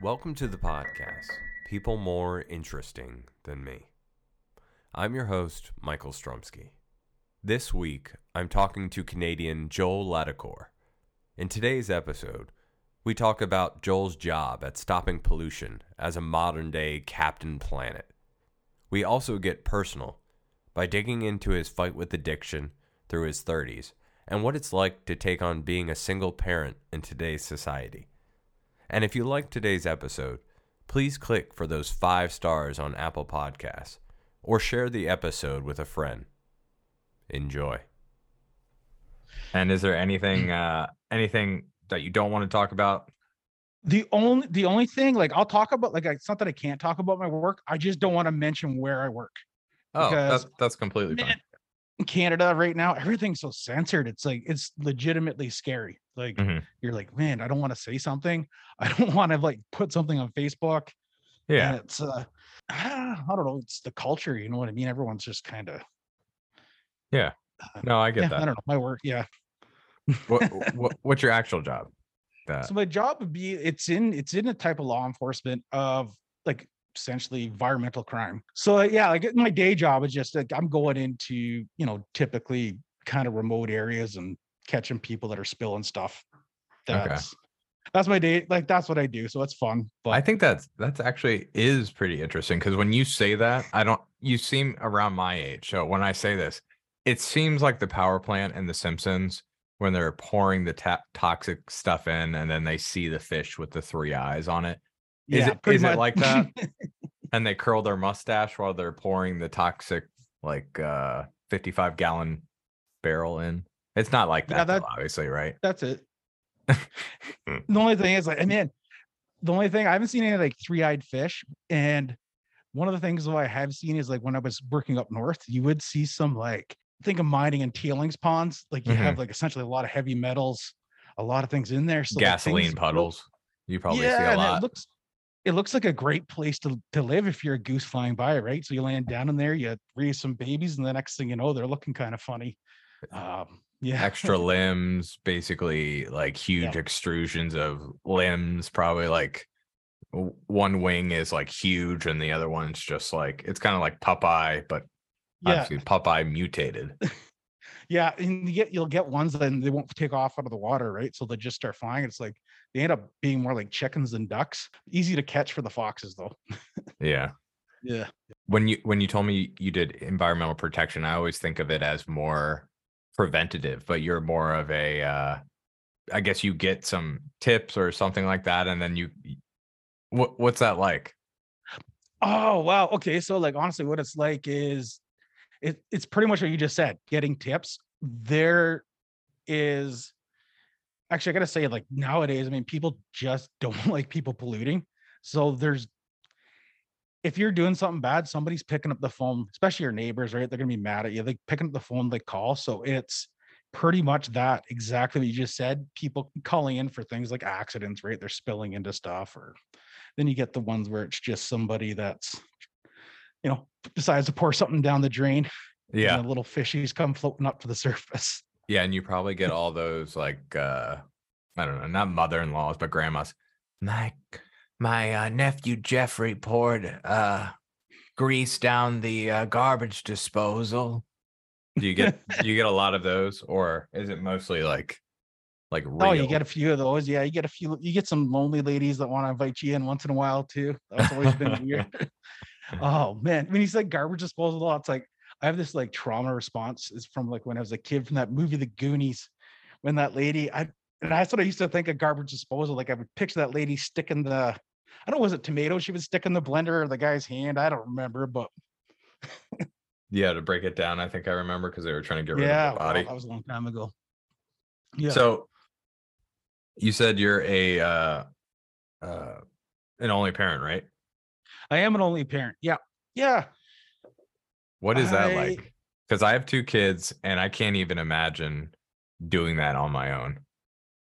Welcome to the podcast, People More Interesting Than Me. I'm your host, Michael Strumsky. This week, I'm talking to Canadian Joel Ladouceur. In today's episode, we talk about Joel's job at stopping pollution as a modern day Captain Planet. We also get personal by digging into his fight with addiction through his 30s and what it's like to take on being a single parent in today's society. And if you liked today's episode, please click for those five stars on Apple Podcasts or share the episode with a friend. Enjoy. And is there anything uh anything that you don't want to talk about? The only the only thing like I'll talk about like it's not that I can't talk about my work. I just don't want to mention where I work. Oh, that's that's completely fine. Man, in Canada right now, everything's so censored. It's like it's legitimately scary. Like Mhm. you're like, man, I don't want to say something. I don't want to like put something on Facebook. Yeah. And it's uh I don't know, it's the culture, you know what I mean? Everyone's just kind of Yeah. No, I get yeah, I don't know. My work, yeah. what, what what's your actual job? That So my job would be it's in it's in a type of law enforcement of like essentially environmental crime. So uh, yeah, like my day job is just like I'm going into, you know, typically kind of remote areas and catching people that are spilling stuff. Okay. That's that's my day. Like that's what I do. So it's fun. But I think that's that's actually is pretty interesting because when you say that, I don't you seem around my age. So when I say this, it seems like the power plant and The Simpsons when they're pouring the ta- toxic stuff in and then they see the fish with the three eyes on it. Is yeah, it- is it like that? and they curl their mustache while they're pouring the toxic like uh 55 gallon barrel in. It's not like Yeah, that, though, obviously, right? that's it. the only thing is like, and then the only thing I haven't seen any like three-eyed fish. And one of the things though I have seen is like when I was working up north, you would see some like think of mining and tailings ponds. Like you Mhm. have like essentially a lot of heavy metals, a lot of things in there. So like, Gasoline look- puddles. You probably see yeah, a and lot. it looks it looks like a great place to to live if you're a goose flying by, right? So you land down in there, you raise some babies, and the next thing you know, they're looking kind of funny. Um, yeah, Extra limbs, basically like huge extrusions of limbs, probably like one wing is like huge and the other one's just like it's kind of like Popeye, but yeah. obviously Popeye mutated. Yeah, and you get you'll get ones and they won't take off out of the water, right? So they just start flying. It's like they end up being more like chickens than ducks. Easy to catch for the foxes though. yeah. Yeah. when you when you told me you did environmental protection i always think of it as more preventative but you're more of a uh i guess you get some tips or something like that and then you what what's that like Oh wow. Okay. So like honestly, what it's like is it, it's pretty much what you just said, getting tips. There is actually I gotta say, like nowadays, I mean, people just don't like people polluting. So there's if you're doing something bad, somebody's picking up the phone, especially your neighbors, right? They're gonna be mad at you. They picking up the phone, they call. So it's pretty much that exactly what you just said. People calling in for things like accidents, right? They're spilling into stuff, or then you get the ones where it's just somebody that's, you know, decides to pour something down the drain. yeah And the little fishies come floating up to the surface. Yeah and you probably get all those like uh i don't know not mother-in-laws but grandmas my my uh, nephew jeffrey poured uh grease down the uh, garbage disposal do you get do you get a lot of those or is it mostly like like real? Oh, you get a few of those. Yeah, you get a few. You get some lonely ladies that want to invite you in once in a while too. That's always been weird. oh man, when you said garbage disposal, it's like I have this like trauma response. Is from like when I was a kid from that movie The Goonies, when that lady. I and that's what I used to think of garbage disposal. Like I would picture that lady sticking the. I don't know, was it tomato she would stick in the blender or the guy's hand? I don't remember, but Yeah, to break it down, I think I remember because they were trying to get rid yeah, of the body. that was a long time ago. Yeah. So you said you're a uh uh an only parent, right? I am an only parent. Yeah. Yeah. What is that I- like? Because I have two kids and I can't even imagine doing that on my own.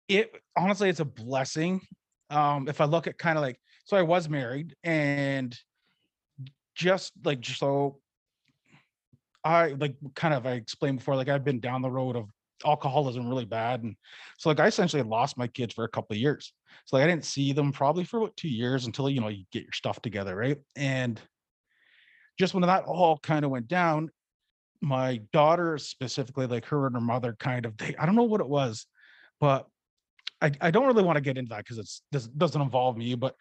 it honestly it's a blessing um if i look at kind of like so i was married and just like so i like kind of i explained before like i've been down the road of alcoholism really bad. And so like I essentially lost my kids for a couple of years. So like I didn't see them probably for about two years until you know you get your stuff together, right? And just when that all kind of went down, my daughter specifically, like her and her mother, kind of they I don't know what it was, but I, I don't really want to get into that because it's this doesn't involve me, but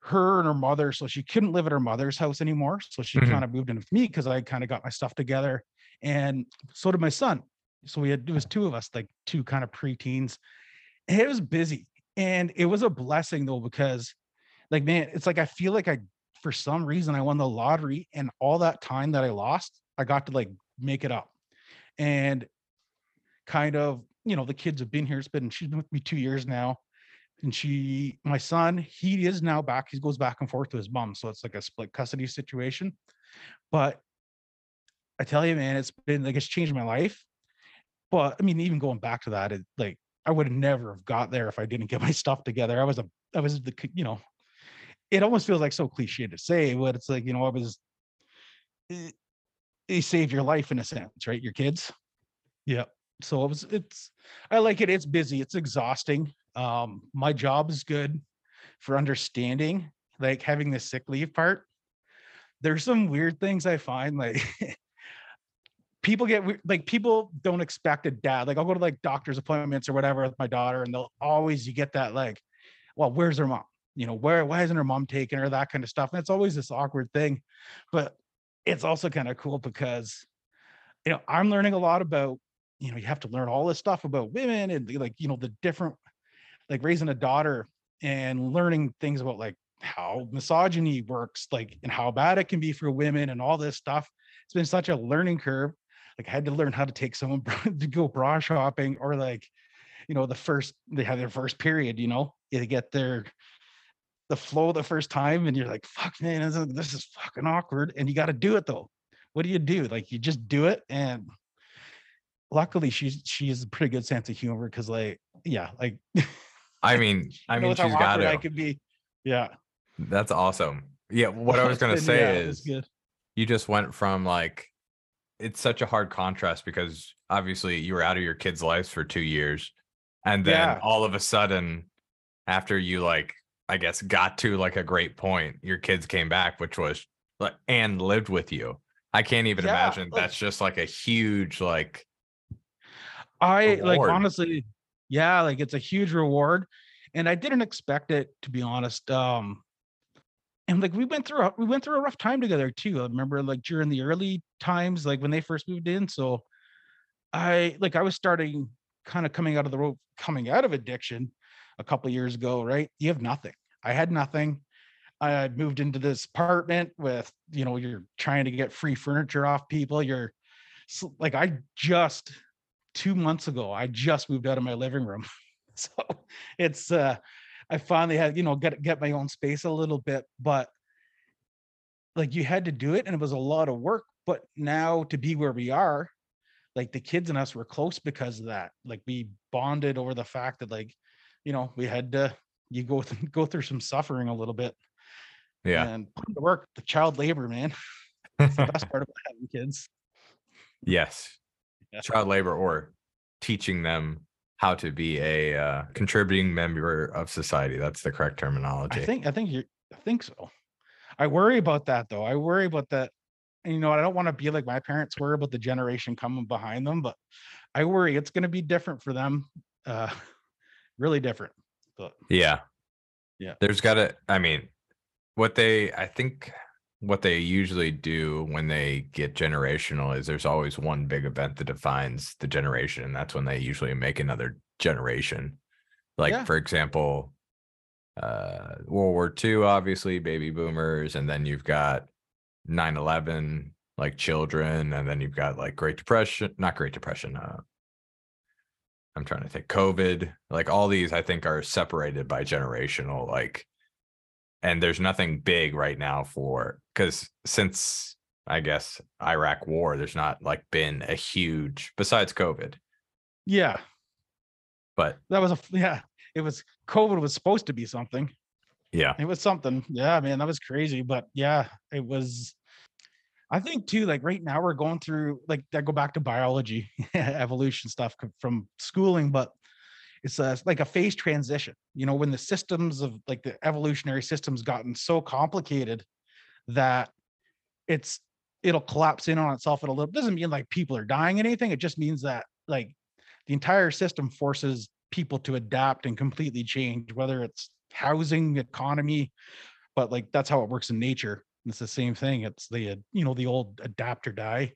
her and her mother, so she couldn't live at her mother's house anymore. So she Mhm. kind of moved in with me because I kind of got my stuff together. And so did my son. So we had it was two of us, like two kind of preteens. And it was busy. And it was a blessing though, because like man, it's like I feel like I for some reason I won the lottery and all that time that I lost, I got to like make it up. And kind of, you know, the kids have been here. It's been she's been with me two years now. And she, my son, he is now back. He goes back and forth to his mom. So it's like a split custody situation. But I tell you, man, it's been like it's changed my life. But I mean, even going back to that, it like I would have never have got there if I didn't get my stuff together. I was a I was the you know, it almost feels like so cliche to say, but it's like, you know, I was it, it saved your life in a sense, right? Your kids. Yeah. So it was it's I like it. It's busy, it's exhausting. Um, my job is good for understanding, like having the sick leave part. There's some weird things I find like people get like people don't expect a dad. Like I'll go to like doctor's appointments or whatever with my daughter, and they'll always you get that like, well, where's her mom? You know, where why isn't her mom taking her? That kind of stuff. And it's always this awkward thing. But it's also kind of cool because you know, I'm learning a lot about, you know, you have to learn all this stuff about women and like, you know, the different like raising a daughter and learning things about like how misogyny works, like and how bad it can be for women and all this stuff. It's been such a learning curve. Like I had to learn how to take someone to go bra shopping or like, you know, the first they have their first period, you know, they get their the flow the first time and you're like, fuck man, this is, this is fucking awkward. And you got to do it though. What do you do? Like you just do it. And luckily she's she has a pretty good sense of humor because like, yeah, like I mean, I mean, she's got it. I could be. Yeah. That's awesome. Yeah. What I was gonna say yeah, is, good. you just went from like, it's such a hard contrast because obviously you were out of your kids' lives for two years, and then Yeah. all of a sudden, after you like, I guess, got to like a great point, your kids came back, which was like, and lived with you. I can't even Yeah, imagine. like- That's just like a huge like. I like honestly, yeah, like it's a huge reward. And I didn't expect it to be honest. Um and like we went through a, we went through a rough time together too. I remember like during the early times, like when they first moved in. So I like I was starting kind of coming out of the road, coming out of addiction a couple of years ago, right? You have nothing. I had nothing. I moved into this apartment with, you know, you're trying to get free furniture off people. You're like, I just two months ago, I just moved out of my living room. So it's uh I finally had, you know, get get my own space a little bit, but like you had to do it and it was a lot of work. But now to be where we are, like the kids and us were close because of that. Like we bonded over the fact that like, you know, we had to you go th- go through some suffering a little bit Yeah. and put to work the child labor, man. That's the best part about having kids. yes. Yeah. Child labor or teaching them how to be a uh, contributing member of society. That's the correct terminology. I think I think you I think so. I worry about that though. I worry about that. And you know, I don't want to be like my parents worry about the generation coming behind them, but I worry it's going to be different for them. Uh really different. But Yeah. Yeah. There's got to, I mean, what they, I think what they usually do when they get generational is there's always one big event that defines the generation. And that's when they usually make another generation. Like, Yeah. for example, uh, World War II, obviously, baby boomers. And then you've got 9 11, like children. And then you've got like Great Depression, not Great Depression, uh, I'm trying to think COVID, like all these I think are separated by generational like and there's nothing big right now for cuz since I guess Iraq war there's not like been a huge besides COVID. yeah, But that was a yeah, it was COVID was supposed to be something. yeah. It was something. Yeah, man, that was crazy. But yeah, it was I think too, like right now we're going through like I go back to biology, evolution stuff from schooling, but it's a like a phase transition. You know, when the systems of like the evolutionary systems gotten so complicated that it's it'll collapse in on itself at a little doesn't mean like people are dying or anything. It just means that like the entire system forces people to adapt and completely change, whether it's housing, economy, but like that's how it works in nature. It's the same thing. It's the you know the old adapt or die.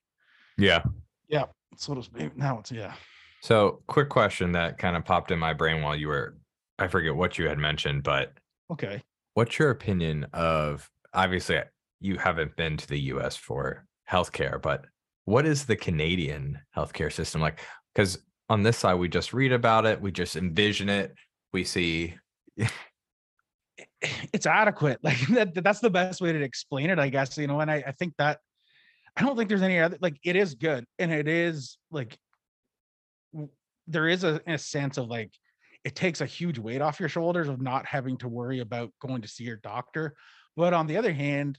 Yeah. Yeah. So it's now it's yeah. So, quick question that kind of popped in my brain while you were, I forget what you had mentioned, but Okay. what's your opinion of obviously you haven't been to the US for healthcare, but what is the Canadian healthcare system like? Because on this side, we just read about it, we just envision it, we see, It's adequate. Like that, that's the best way to explain it, I guess. You know, and I, I think that I don't think there's any other like it is good and it is like there is a, a sense of like it takes a huge weight off your shoulders of not having to worry about going to see your doctor. But on the other hand,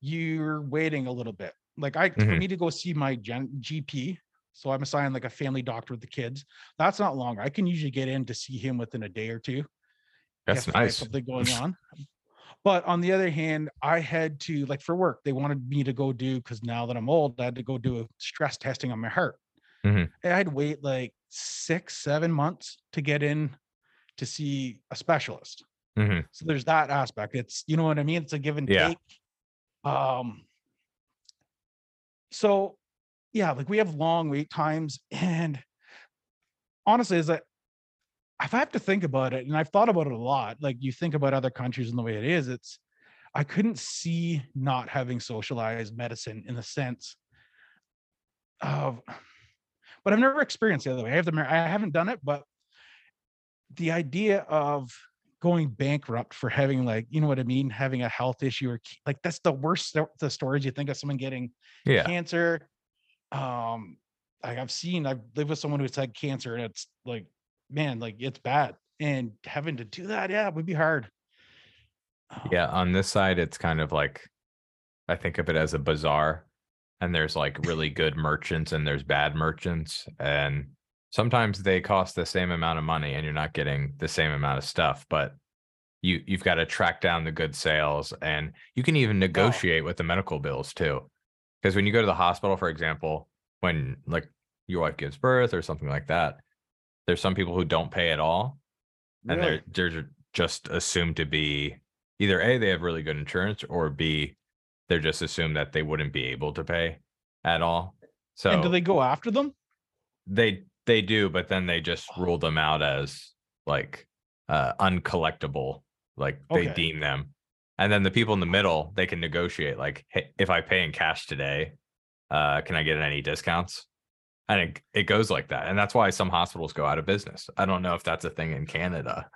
you're waiting a little bit. Like I for Mhm. me to go see my gen, GP, so I'm assigned like a family doctor with the kids. That's not long. I can usually get in to see him within a day or two that's if I have nice. something going on. But on the other hand, I had to like for work, they wanted me to go do because now that I'm old, I had to go do a stress testing on my heart. Mhm. And I'd wait like six, seven months to get in to see a specialist. Mhm. So there's that aspect. It's you know what I mean? It's a give and Yeah. take. Um so yeah, like we have long wait times and honestly is that if I have to think about it, and I've thought about it a lot, like you think about other countries and the way it is, it's I couldn't see not having socialized medicine in the sense of but I've never experienced the other way. I have the I haven't done it, but the idea of going bankrupt for having like you know what I mean, having a health issue or like that's the worst the stories you think of someone getting Yeah. cancer. Um, like I've seen, I've lived with someone who's had cancer, and it's like, man, like it's bad, and having to do that, yeah, it would be hard. Um, Yeah. On this side, it's kind of like, I think of it as a bazaar and there's like really good merchants and there's bad merchants. And sometimes they cost the same amount of money and you're not getting the same amount of stuff, but you you've got to track down the good sales and you can even negotiate with the medical bills too. Because when you go to the hospital, for example, when like your wife gives birth or something like that, there's some people who don't pay at all and really. they're they're just assumed to be either a they have really good insurance or b they're just assumed that they wouldn't be able to pay at all so and do they go after them? they they do but then they just rule them out as like uh uncollectible like they Okay. deem them and then the people in the middle they can negotiate like hey, if i pay in cash today uh can i get any discounts and it, it goes like that and that's why some hospitals go out of business i don't know if that's a thing in canada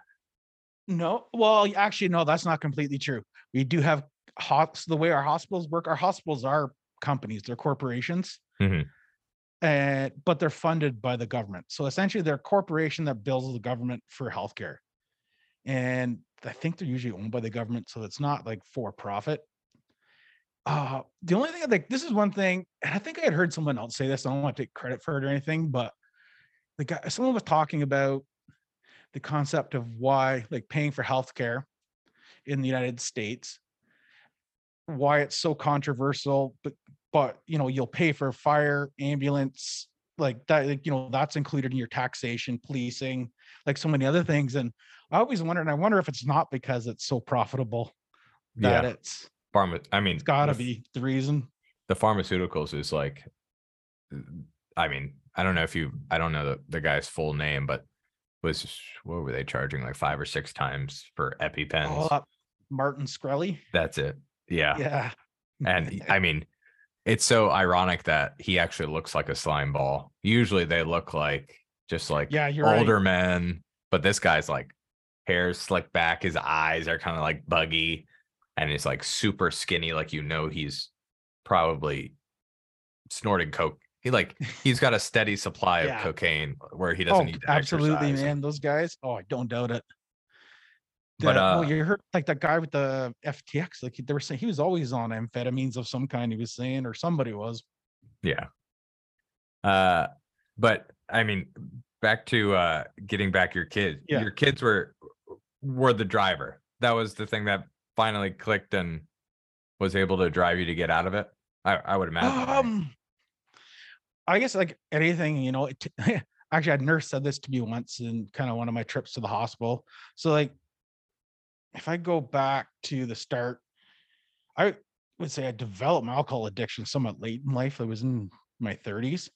No, well, actually, no, that's not completely true. We do have hots the way our hospitals work. Our hospitals are companies; they're corporations, Mhm. and but they're funded by the government. So essentially, they're a corporation that bills the government for healthcare, and I think they're usually owned by the government, so it's not like for profit. Uh, the only thing I think this is one thing, and I think I had heard someone else say this. I don't want to take credit for it or anything, but the guy, someone was talking about the concept of why like paying for healthcare in the United States, why it's so controversial, but but you know, you'll pay for fire, ambulance, like that, like, you know, that's included in your taxation, policing, like so many other things. And I always wonder, and I wonder if it's not because it's so profitable that yeah it's Pharma, I mean, it's gotta the, be the reason. the pharmaceuticals is like, I mean, I don't know if you, I don't know the, the guy's full name, but was what were they charging like five or six times for EpiPens? Oh, Martin Shkreli. That's it. Yeah. Yeah. And i mean, it's so ironic that he actually looks like a slime ball. Usually they look like just like Yeah, you're right. older men, but this guy's like hair slicked back, his eyes are kind of like buggy, and he's like super skinny, like you know he's probably snorting coke. He like he's got a steady supply Yeah. of cocaine where he doesn't oh, need to absolutely, exercise. man. Those guys. Oh, I don't doubt it. But, That- well, uh, you heard like that guy with the FTX, like they were saying he was always on amphetamines of some kind. He was saying, or somebody was. Yeah. Uh, but I mean, back to uh getting back your kids. Yeah. Your kids were were the driver. That was the thing that finally clicked and was able to drive you to get out of it. I, I would imagine. Um, I guess like anything, you know. It actually, a nurse said this to me once in kind of one of my trips to the hospital. So like, if I go back to the start, I would say I developed my alcohol addiction somewhat late in life. I was in my 30s,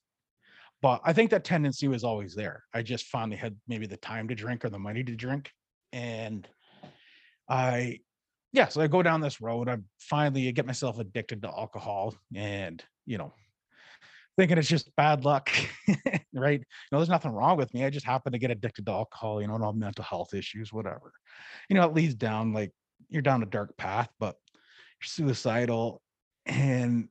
but I think that tendency was always there. I just finally had maybe the time to drink or the money to drink, and I yeah, so I go down this road. I finally get myself addicted to alcohol, and you know, thinking it's just bad luck, right? You know, there's nothing wrong with me. I just happen to get addicted to alcohol. You know, and all mental health issues, whatever. You know, it leads down like you're down a dark path, but you're suicidal. And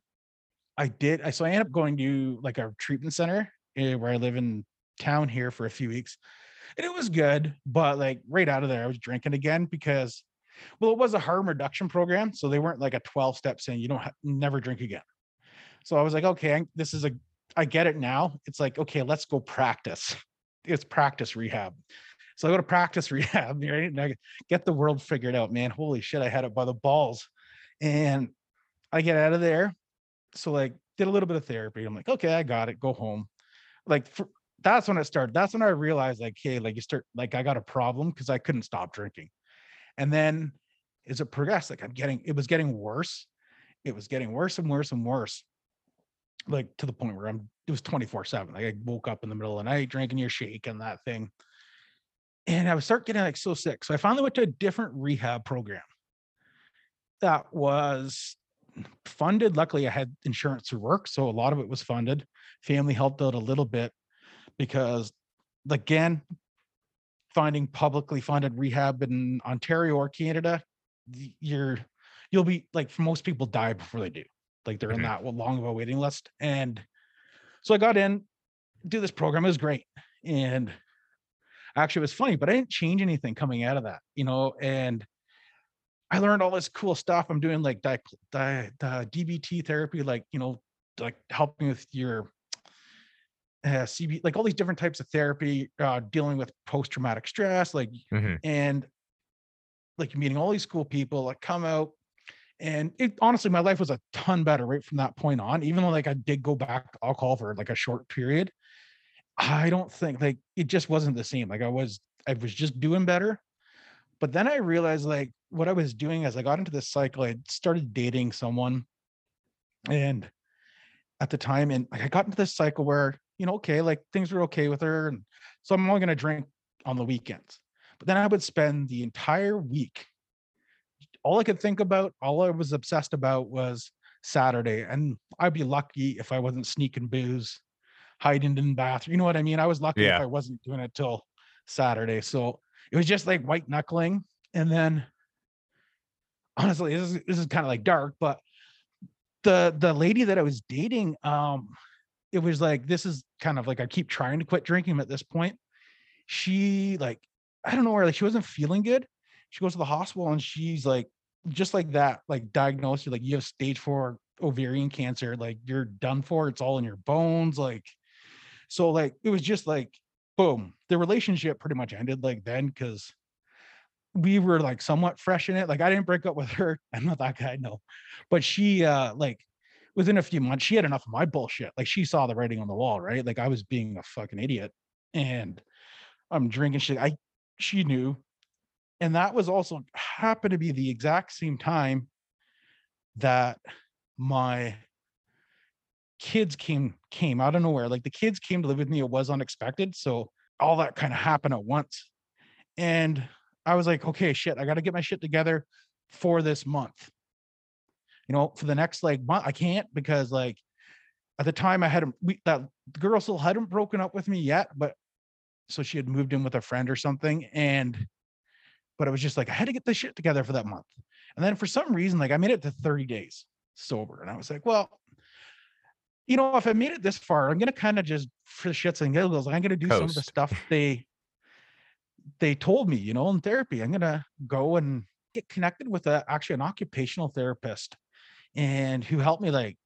I did. I so I ended up going to like a treatment center eh, where I live in town here for a few weeks, and it was good. But like right out of there, I was drinking again because well, it was a harm reduction program, so they weren't like a 12 step saying you don't ha- never drink again. So I was like, okay, this is a, I get it now. It's like, okay, let's go practice. It's practice rehab. So I go to practice rehab, right? And I get the world figured out, man. Holy shit, I had it by the balls. And I get out of there. So like did a little bit of therapy. I'm like, okay, I got it. Go home. Like for, that's when it started. That's when I realized like, hey, like you start like I got a problem because I couldn't stop drinking. And then as it progressed, like I'm getting, it was getting worse. It was getting worse and worse and worse. Like to the point where I'm, it was 24 seven. Like I woke up in the middle of the night drinking your shake and that thing. And I would start getting like so sick. So I finally went to a different rehab program that was funded. Luckily, I had insurance through work. So a lot of it was funded. Family helped out a little bit because, again, finding publicly funded rehab in Ontario or Canada, you're you'll be like most people die before they do. Like they're in Mhm. that long of a waiting list. And so I got in, do this program. It was great. And actually it was funny, but I didn't change anything coming out of that, you know, and I learned all this cool stuff. I'm doing like di- di- di- DBT therapy, like, you know, like helping with your uh, CB, like all these different types of therapy, uh, dealing with post traumatic stress, like, Mhm. and like meeting all these cool people, like come out. And it honestly, my life was a ton better right from that point on, even though like I did go back to alcohol for like a short period. I don't think like it just wasn't the same. Like I was, I was just doing better. But then I realized like what I was doing as I got into this cycle, I started dating someone. And at the time, and like, I got into this cycle where, you know, okay, like things were okay with her. And so I'm only going to drink on the weekends. But then I would spend the entire week. All I could think about, all I was obsessed about was Saturday. And I'd be lucky if I wasn't sneaking booze, hiding in the bathroom. You know what I mean? I was lucky Yeah. if I wasn't doing it till Saturday. So it was just like white knuckling. And then honestly, this is, this is kind of like dark, but the the lady that I was dating, um, it was like this is kind of like I keep trying to quit drinking at this point. She like, I don't know where like she wasn't feeling good. She goes to the hospital and she's like, just like that, like diagnosed, you like you have stage four ovarian cancer, like you're done for, it's all in your bones. Like, so like it was just like boom, the relationship pretty much ended like then because we were like somewhat fresh in it. Like I didn't break up with her. I'm not that guy, no. But she uh like within a few months, she had enough of my bullshit. Like she saw the writing on the wall, right? Like I was being a fucking idiot. And I'm drinking shit. I she knew. And that was also happened to be the exact same time that my kids came came out of nowhere. Like the kids came to live with me. It was unexpected. So all that kind of happened at once. And I was like, okay, shit, I got to get my shit together for this month. You know, for the next like month, I can't because like at the time I hadn't we that the girl still hadn't broken up with me yet, but so she had moved in with a friend or something. And but I was just like, I had to get this shit together for that month. And then for some reason, like I made it to 30 days sober. And I was like, well, you know, if I made it this far, I'm gonna kind of just for the shits and giggles, I'm gonna do some of the stuff they they told me, you know, in therapy, I'm gonna go and get connected with a actually an occupational therapist and who helped me like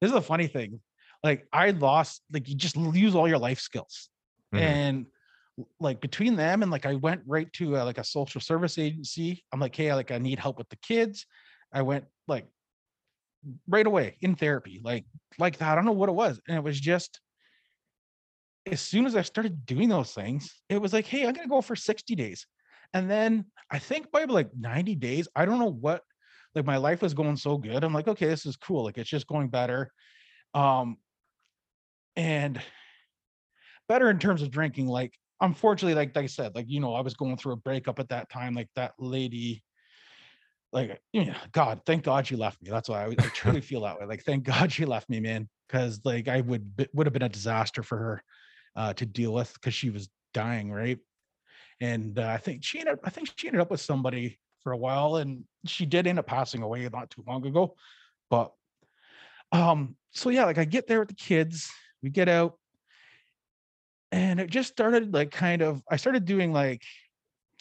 this is a funny thing. Like I lost like you just lose all your life skills. Mhm. And like between them and like I went right to uh, like a social service agency. I'm like, hey, like I need help with the kids. I went like right away in therapy, like like that. I don't know what it was, and it was just as soon as I started doing those things, it was like, hey, I'm gonna go for 60 days, and then I think by like 90 days, I don't know what, like my life was going so good. I'm like, okay, this is cool. Like it's just going better, um, and better in terms of drinking. Like unfortunately, like, like I said, like you know, I was going through a breakup at that time. Like that lady like yeah, God, thank God she left me. That's why I, I truly feel that way. Like, thank God she left me, man, because like I would would have been a disaster for her uh, to deal with because she was dying, right? And uh, I think she ended. I think she ended up with somebody for a while, and she did end up passing away not too long ago. But um, so yeah, like I get there with the kids, we get out, and it just started like kind of. I started doing like,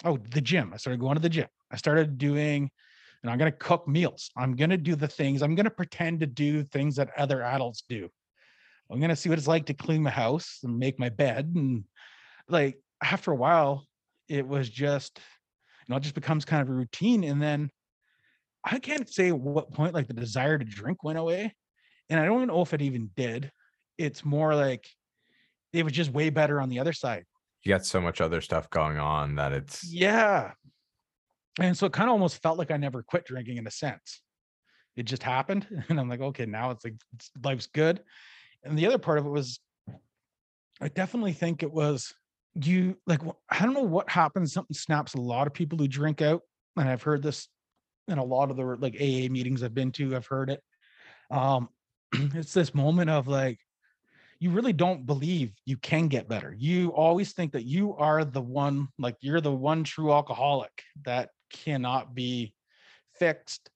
oh, the gym. I started going to the gym. I started doing and I'm going to cook meals. I'm going to do the things. I'm going to pretend to do things that other adults do. I'm going to see what it's like to clean my house and make my bed. And like after a while, it was just, know, it just becomes kind of a routine. And then I can't say what point like the desire to drink went away. And I don't even know if it even did. It's more like it was just way better on the other side. You got so much other stuff going on that it's Yeah. And so it kind of almost felt like I never quit drinking in a sense. It just happened. And I'm like, okay, now it's like life's good. And the other part of it was, I definitely think it was you like, I don't know what happens. Something snaps a lot of people who drink out. And I've heard this in a lot of the like AA meetings I've been to. I've heard it. Um, it's this moment of like, you really don't believe you can get better. You always think that you are the one, like you're the one true alcoholic that cannot be fixed,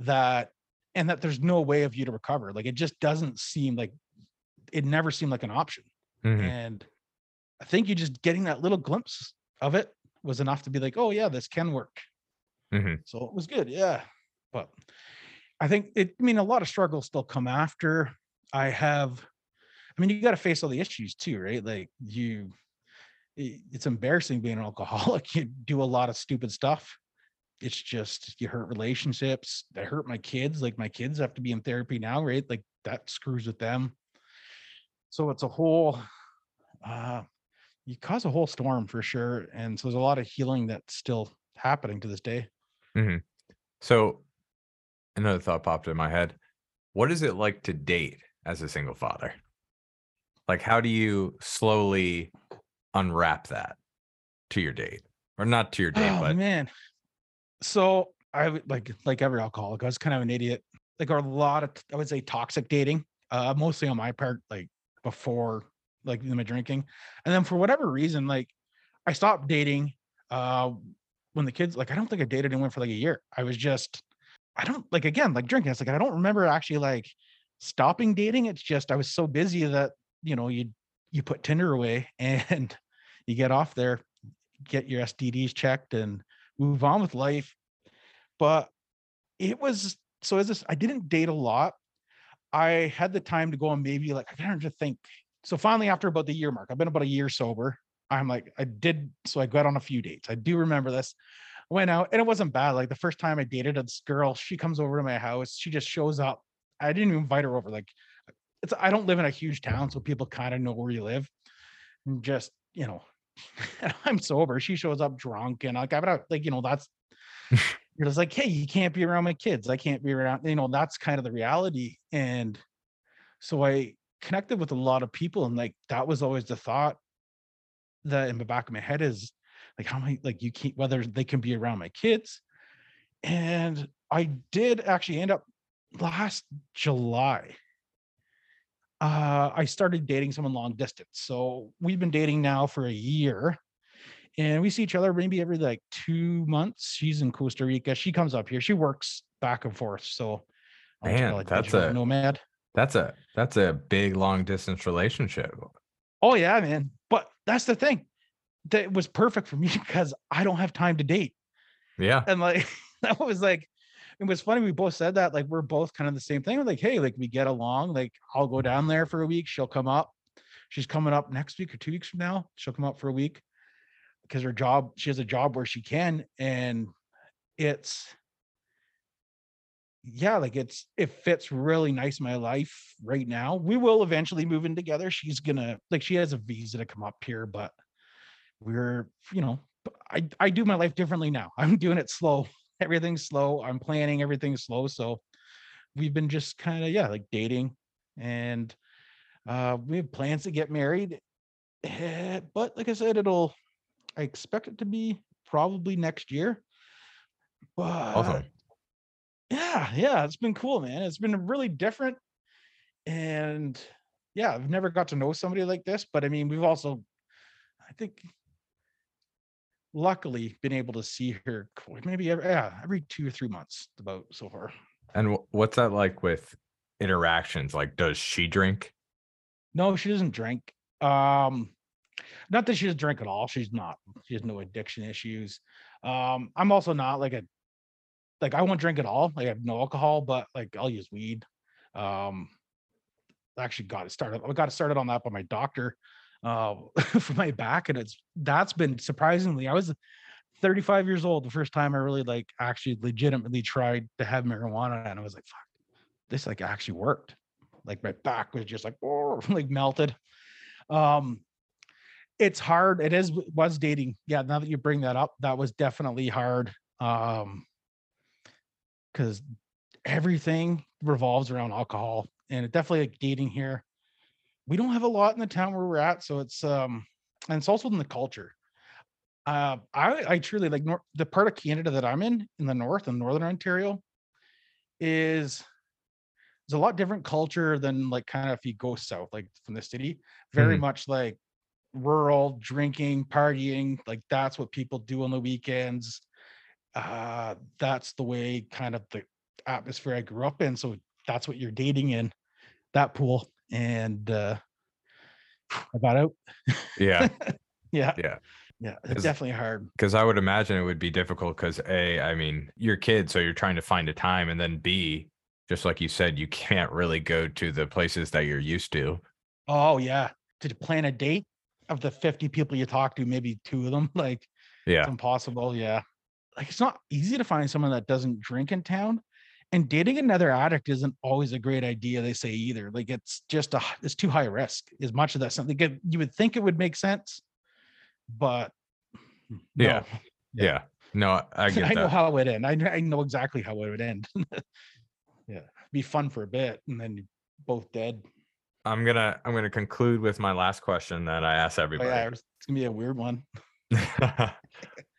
that and that there's no way of you to recover. Like it just doesn't seem like it never seemed like an option. Mhm. And I think you just getting that little glimpse of it was enough to be like, oh yeah, this can work. Mhm. So it was good, yeah. But I think it. I mean, a lot of struggles still come after. I have. I mean, you got to face all the issues too, right? Like you, it's embarrassing being an alcoholic. You do a lot of stupid stuff. It's just you hurt relationships. I hurt my kids. Like my kids have to be in therapy now, right? Like that screws with them. So it's a whole. uh You cause a whole storm for sure, and so there's a lot of healing that's still happening to this day. So another thought popped in my head. What is it like to date as a single father? Like how do you slowly unwrap that to your date? Or not to your date, oh but man so i like like every alcoholic i was kind of an idiot like a lot of i would say toxic dating uh mostly on my part like before like my drinking and then for whatever reason like i stopped dating uh when the kids like i don't think i dated anyone for like a year i was just i don't like again like drinking it's like i don't remember actually like stopping dating it's just i was so busy that you know you you put tinder away and you get off there get your STDs checked and move on with life. But it was so as this, I didn't date a lot. I had the time to go and maybe like I of to think. So finally, after about the year mark, I've been about a year sober. I'm like, I did so I got on a few dates. I do remember this. I went out and it wasn't bad. Like the first time I dated this girl, she comes over to my house. She just shows up. I didn't even invite her over. Like it's I don't live in a huge town, so people kind of know where you live. And just, you know, I'm sober. She shows up drunk and like I'm not like, you know, that's you're just like, hey, you can't be around my kids. I can't be around, you know, that's kind of the reality. And so I connected with a lot of people and like that was always the thought that in the back of my head is like how many like you can't whether they can be around my kids. And I did actually end up last July uh, I started dating someone long distance. So we've been dating now for a year and we see each other maybe every like two months. She's in Costa Rica. She comes up here. She works back and forth. So I like Man, that's a- nomad. That's a that's a big long distance relationship. Oh yeah, man. But that's the thing. that was perfect for me because I don't have time to date. Yeah. And like that was like it was funny. We both said that, like we're both kind of the same thing. We're like, hey, like we get along. Like I'll go down there for a week. She'll come up. She's coming up next week or two weeks from now. She'll come up for a week because her job, she has a job where she can. And it's yeah, like it's it fits really nice my life right now. We will eventually move in together. She's gonna like she has a visa to come up here, but we're you know, I I do my life differently now. I'm doing it slow. Everything's slow. I'm planning everything's slow. So we've been just kind of yeah, like dating and uh we have plans to get married. Eh, but like I said, it'll I expect it to be probably next year. But Awesome. Yeah, yeah, it's been cool, man. It's been really different. And yeah, I've never got to know somebody like this, but I mean, we've also, I think, luckily been able to see her maybe every, yeah, every two or three months about so far. And what's that like with interactions? Like, does she drink? No, she doesn't drink. Um, not that she doesn't drink at all. She's not. She has no addiction issues. Um, I'm also not like a like I won't drink at all. Like I have no alcohol, but like I'll use weed. Um, actually got it started. I got it started on that by my doctor uh for my back, and it's that's been surprisingly. I was 35 years old the first time I really like actually legitimately tried to have marijuana, and I was like, fuck, this like actually worked. Like my back was just like oh, like melted. Um, it's hard. It is was dating. Yeah, now that you bring that up, that was definitely hard. Um, because everything revolves around alcohol and it definitely like dating here. We don't have a lot in the town where we're at, so it's um and it's also in the culture. Uh, I I truly like nor- the part of Canada that I'm in in the north in northern Ontario is it's a lot different culture than like kind of if you go south like from the city. Very Mhm. much like rural drinking, partying, like that's what people do on the weekends. Uh that's the way kind of the atmosphere I grew up in. So that's what you're dating in that pool. And uh I got out. Yeah. Yeah. yeah. Yeah. It's definitely hard. Because I would imagine it would be difficult because A, I mean, you're kids, so you're trying to find a time. And then B, just like you said, you can't really go to the places that you're used to. Oh yeah. To plan a date of the 50 people you talk to, maybe two of them, like yeah. it's Yeah. impossible. Yeah. Like it's not easy to find someone that doesn't drink in town. And dating another addict isn't always a great idea, they say either. Like it's just a it's too high risk as much as that something good. You would think it would make sense, but hmm, Yeah. no. Yeah. No, I get I know that. how it would end. I, I know exactly how it would end. yeah. Be fun for a bit and then you're both dead. I'm gonna I'm gonna conclude with my last question that I ask Oh, everybody. yeah, it's gonna be a weird one.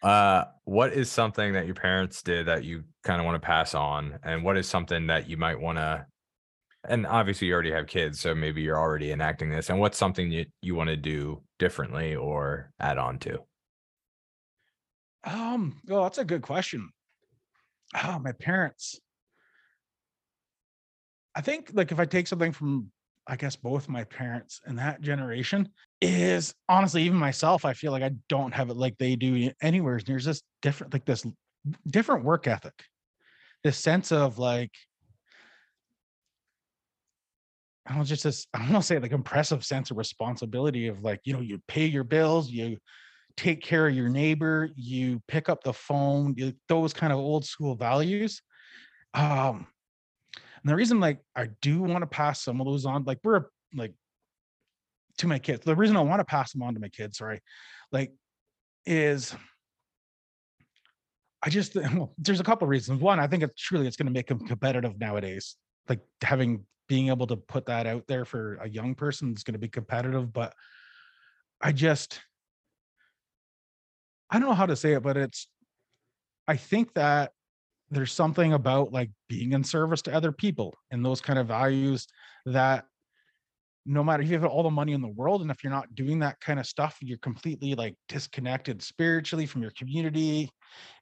Uh what is something that your parents did that you kind of want to pass on and what is something that you might want to and obviously you already have kids so maybe you're already enacting this and what's something you, you want to do differently or add on to Um, oh, that's a good question. Oh, my parents. I think like if I take something from I guess both my parents and that generation is honestly even myself, I feel like I don't have it like they do anywhere. There's this different like this different work ethic. This sense of like I don't just this, I don't want to say like impressive sense of responsibility of like, you know, you pay your bills, you take care of your neighbor, you pick up the phone, you, those kind of old school values. Um, and the reason like I do want to pass some of those on, like we're like to my kids. The reason I want to pass them on to my kids, sorry, like is I just well, there's a couple reasons. One, I think it's truly it's going to make them competitive nowadays. Like having being able to put that out there for a young person is going to be competitive, but I just I don't know how to say it, but it's I think that there's something about like being in service to other people and those kind of values that no matter if you have all the money in the world and if you're not doing that kind of stuff you're completely like disconnected spiritually from your community.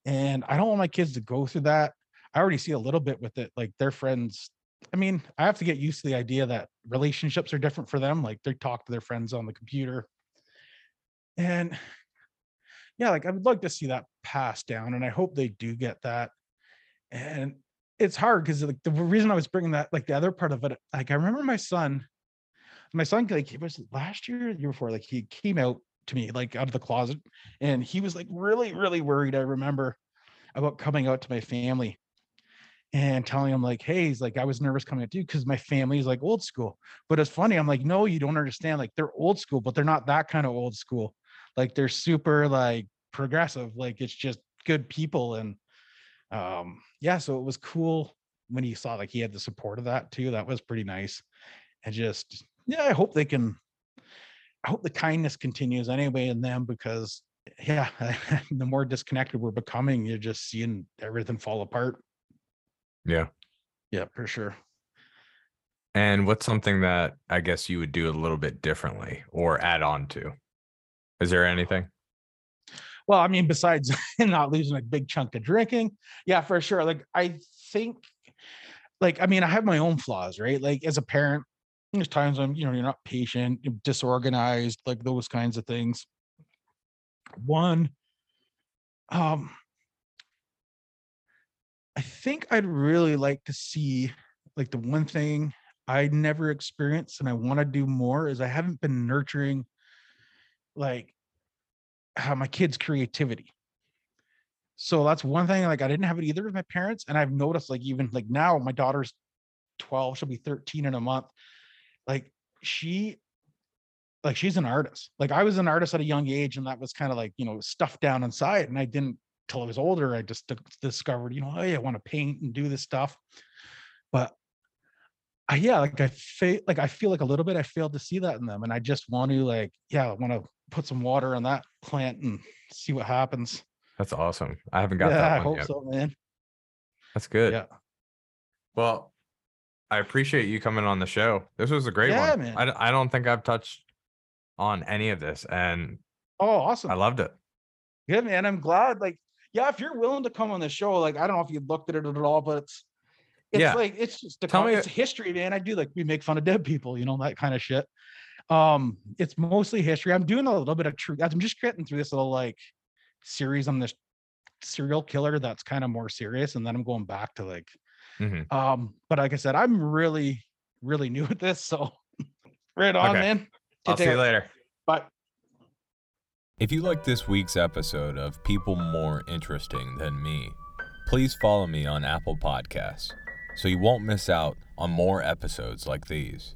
And i don't want my kids to go through that. I already see a little bit with it like their friends i mean i have to get used to the idea that relationships are different for them like they talk to their friends on the computer. And yeah, like I would like to see that passed down, and I hope they do get that. And it's hard because like the reason I was bringing that, like the other part of it, like I remember my son, my son, like it was last year, the year before, like he came out to me like out of the closet, and he was like really, really worried. I remember about coming out to my family and telling him like, hey, he's like, I was nervous coming out to you because my family is like old school. But it's funny. I'm like, no, you don't understand. Like they're old school, but they're not that kind of old school. Like they're super like progressive. Like it's just good people. And um, yeah, so it was cool when he saw like he had the support of that too. That was pretty nice. And just yeah, I hope they can I hope the kindness continues anyway in them because yeah, the more disconnected we're becoming, you're just seeing everything fall apart. Yeah. Yeah, for sure. And what's something that I guess you would do a little bit differently or add on to? Is there anything? Well, I mean, besides not losing a big chunk of drinking, yeah, for sure. Like, I think, like, I mean, I have my own flaws, right? Like, as a parent, there's times when you know you're not patient, you're disorganized, like those kinds of things. One, um, I think I'd really like to see like the one thing I never experienced and I want to do more is I haven't been nurturing like how my kids' creativity. So that's one thing like I didn't have it either with my parents and I've noticed like even like now my daughter's 12 she'll be 13 in a month like she like she's an artist like i was an artist at a young age and that was kind of like you know stuffed down inside and i didn't till I was older, I just discovered, you know, oh, hey, I want to paint and do this stuff. But I, yeah, like I feel like I feel like a little bit I failed to see that in them. And I just want to like, yeah, I want to put some water on that plant and see what happens. That's awesome. I haven't got yeah, that. I hope yet. so, man. That's good. Yeah. Well, I appreciate you coming on the show. This was a great yeah, one. Man. I, I don't think I've touched on any of this and oh awesome. I loved it. Good man. I'm glad like yeah, if you're willing to come on the show, like I don't know if you looked at it at all, but it's it's yeah. like it's just a Tell me it's history, man. I do like we make fun of dead people, you know, that kind of shit. Um, it's mostly history. I'm doing a little bit of truth. I'm just getting through this little like series on this serial killer that's kind of more serious, and then I'm going back to like mm-hmm. um, but like I said, I'm really, really new at this. So right on, okay. man. I'll see you later. Bye. If you like this week's episode of People More Interesting Than Me, please follow me on Apple Podcasts so you won't miss out on more episodes like these.